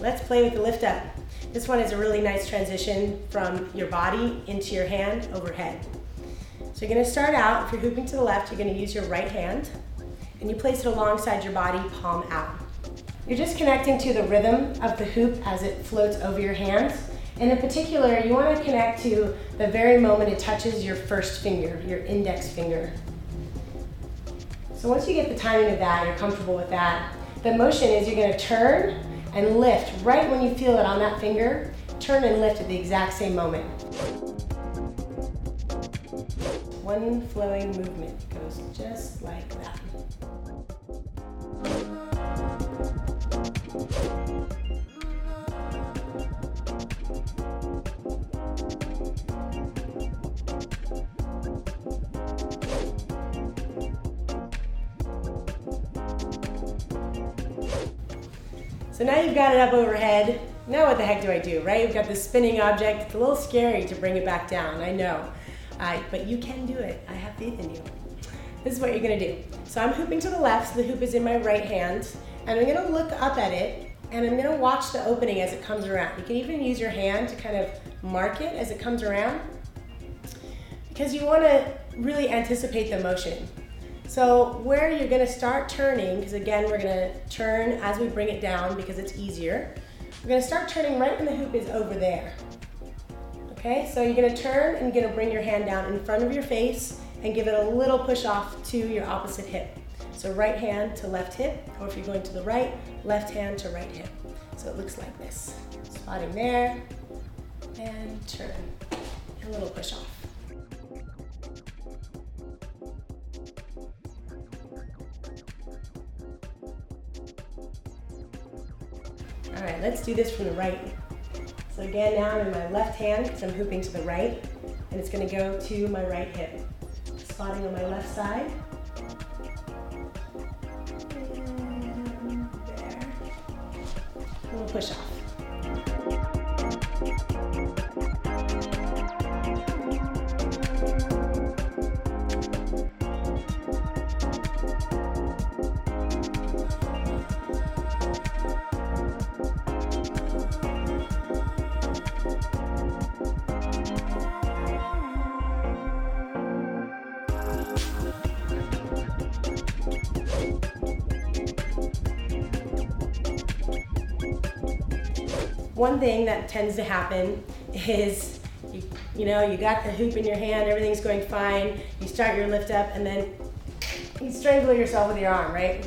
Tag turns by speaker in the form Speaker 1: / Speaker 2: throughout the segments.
Speaker 1: Let's play with the lift up. This one is a really nice transition from your body into your hand overhead. So you're gonna start out, if you're hooping to the left, you're gonna use your right hand and you place it alongside your body, palm out. You're just connecting to the rhythm of the hoop as it floats over your hands. And in particular, you wanna connect to the very moment it touches your first finger, your index finger. So once you get the timing of that, you're comfortable with that, the motion is you're gonna turn and lift right when you feel it on that finger. Turn and lift at the exact same moment. One flowing movement goes just like that. So now you've got it up overhead. Now what the heck do I do, right? You've got this spinning object. It's a little scary to bring it back down, I know. Uh, but you can do it. I have faith in you. This is what you're gonna do. So I'm hooping to the left, so the hoop is in my right hand, and I'm gonna look up at it, and I'm gonna watch the opening as it comes around. You can even use your hand to kind of mark it as it comes around, because you wanna really anticipate the motion. So where you're gonna start turning, because again, we're gonna turn as we bring it down because it's easier. We're gonna start turning right when the hoop is over there. Okay, so you're gonna turn and you're gonna bring your hand down in front of your face and give it a little push off to your opposite hip. So right hand to left hip, or if you're going to the right, left hand to right hip. So it looks like this. Spotting there, and turn. A little push off. All right, let's do this from the right. So again, now I'm in my left hand because I'm hooping to the right, and it's gonna go to my right hip. Spotting on my left side. And there. A little push off. One thing that tends to happen is you, you know, you got the hoop in your hand, everything's going fine, you start your lift up, and then you strangle yourself with your arm, right?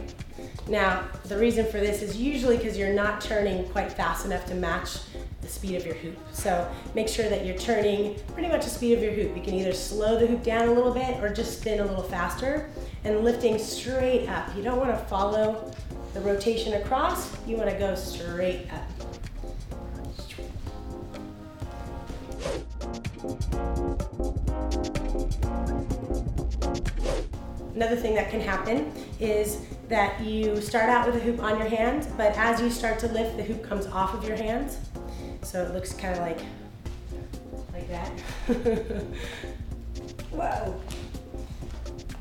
Speaker 1: Now, the reason for this is usually because you're not turning quite fast enough to match the speed of your hoop. So make sure that you're turning pretty much the speed of your hoop. You can either slow the hoop down a little bit or just spin a little faster and lifting straight up. You don't want to follow the rotation across, you want to go straight up. Another thing that can happen is that you start out with a hoop on your hand, but as you start to lift, the hoop comes off of your hands. So it looks kind of like, like that. Whoa.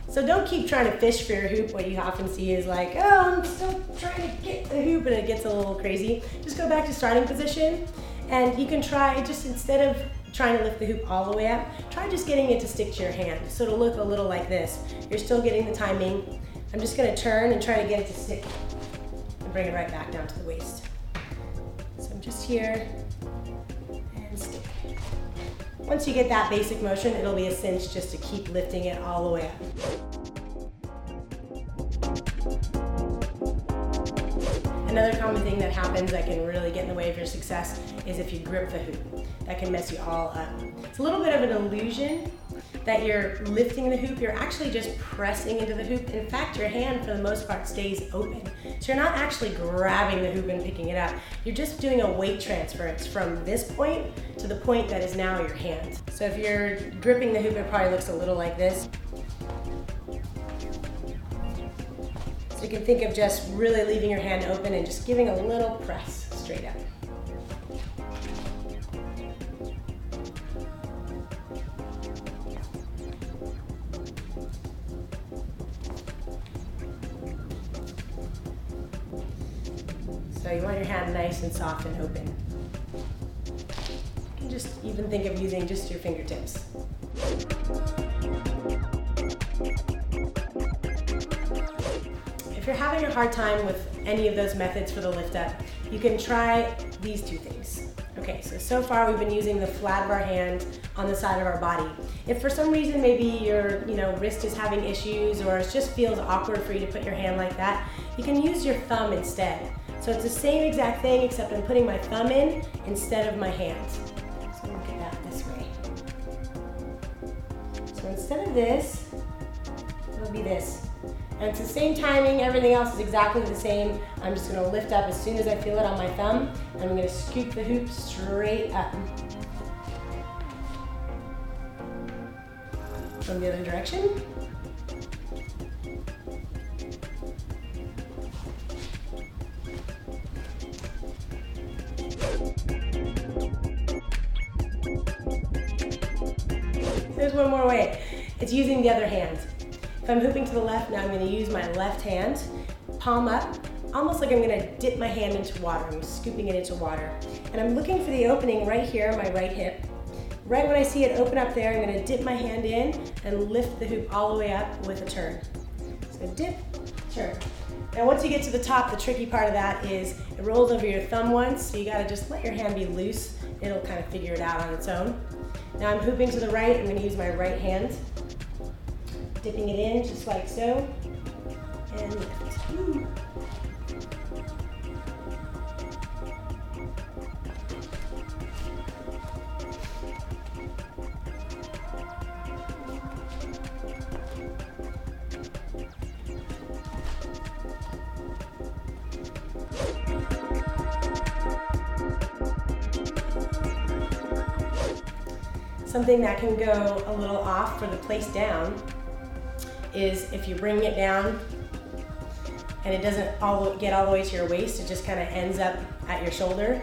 Speaker 1: So don't keep trying to fish for your hoop. What you often see is like, oh, I'm still trying to get the hoop and it gets a little crazy. Just go back to starting position and you can try just instead of trying to lift the hoop all the way up, try just getting it to stick to your hand. So it'll look a little like this. You're still getting the timing. I'm just gonna turn and try to get it to stick and bring it right back down to the waist. So I'm just here and stick. Once you get that basic motion, it'll be a cinch just to keep lifting it all the way up. Another common thing that happens that can really get in the way of your success is if you grip the hoop. That can mess you all up. It's a little bit of an illusion that you're lifting the hoop, you're actually just pressing into the hoop. In fact, your hand for the most part stays open. So you're not actually grabbing the hoop and picking it up. You're just doing a weight transference from this point to the point that is now your hand. So if you're gripping the hoop, it probably looks a little like this. So you can think of just really leaving your hand open and just giving a little press straight up. So you want your hand nice and soft and open. You can just even think of using just your fingertips. You're having a hard time with any of those methods for the lift up, you can try these two things. Okay, so so far we've been using the flat of our hand on the side of our body. If for some reason maybe your you know wrist is having issues or it just feels awkward for you to put your hand like that, you can use your thumb instead. So it's the same exact thing except I'm putting my thumb in instead of my hand. So look at that this way. So instead of this, it'll be this. And it's the same timing, everything else is exactly the same. I'm just gonna lift up as soon as I feel it on my thumb, and I'm gonna scoop the hoop straight up. From the other direction. There's one more way. It's using the other hand. If I'm hooping to the left, now I'm gonna use my left hand, palm up, almost like I'm gonna dip my hand into water. I'm scooping it into water. And I'm looking for the opening right here, my right hip. Right when I see it open up there, I'm gonna dip my hand in and lift the hoop all the way up with a turn. So dip, turn. Now once you get to the top, the tricky part of that is it rolls over your thumb once, so you gotta just let your hand be loose. It'll kind of figure it out on its own. Now I'm hooping to the right, I'm gonna use my right hand dipping it in just like so, and. Something that can go a little off for the place down is if you bring it down and it doesn't all get all the way to your waist, it just kind of ends up at your shoulder.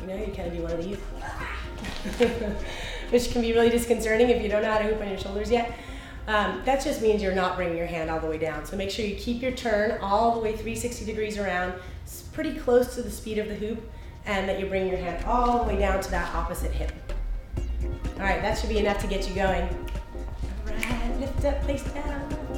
Speaker 1: You know, you kind of do one of these, which can be really disconcerting if you don't know how to hoop on your shoulders yet. Um, that just means you're not bringing your hand all the way down. So make sure you keep your turn all the way 360 degrees around, it's pretty close to the speed of the hoop, and that you bring your hand all the way down to that opposite hip. All right, that should be enough to get you going. Lift up, place down.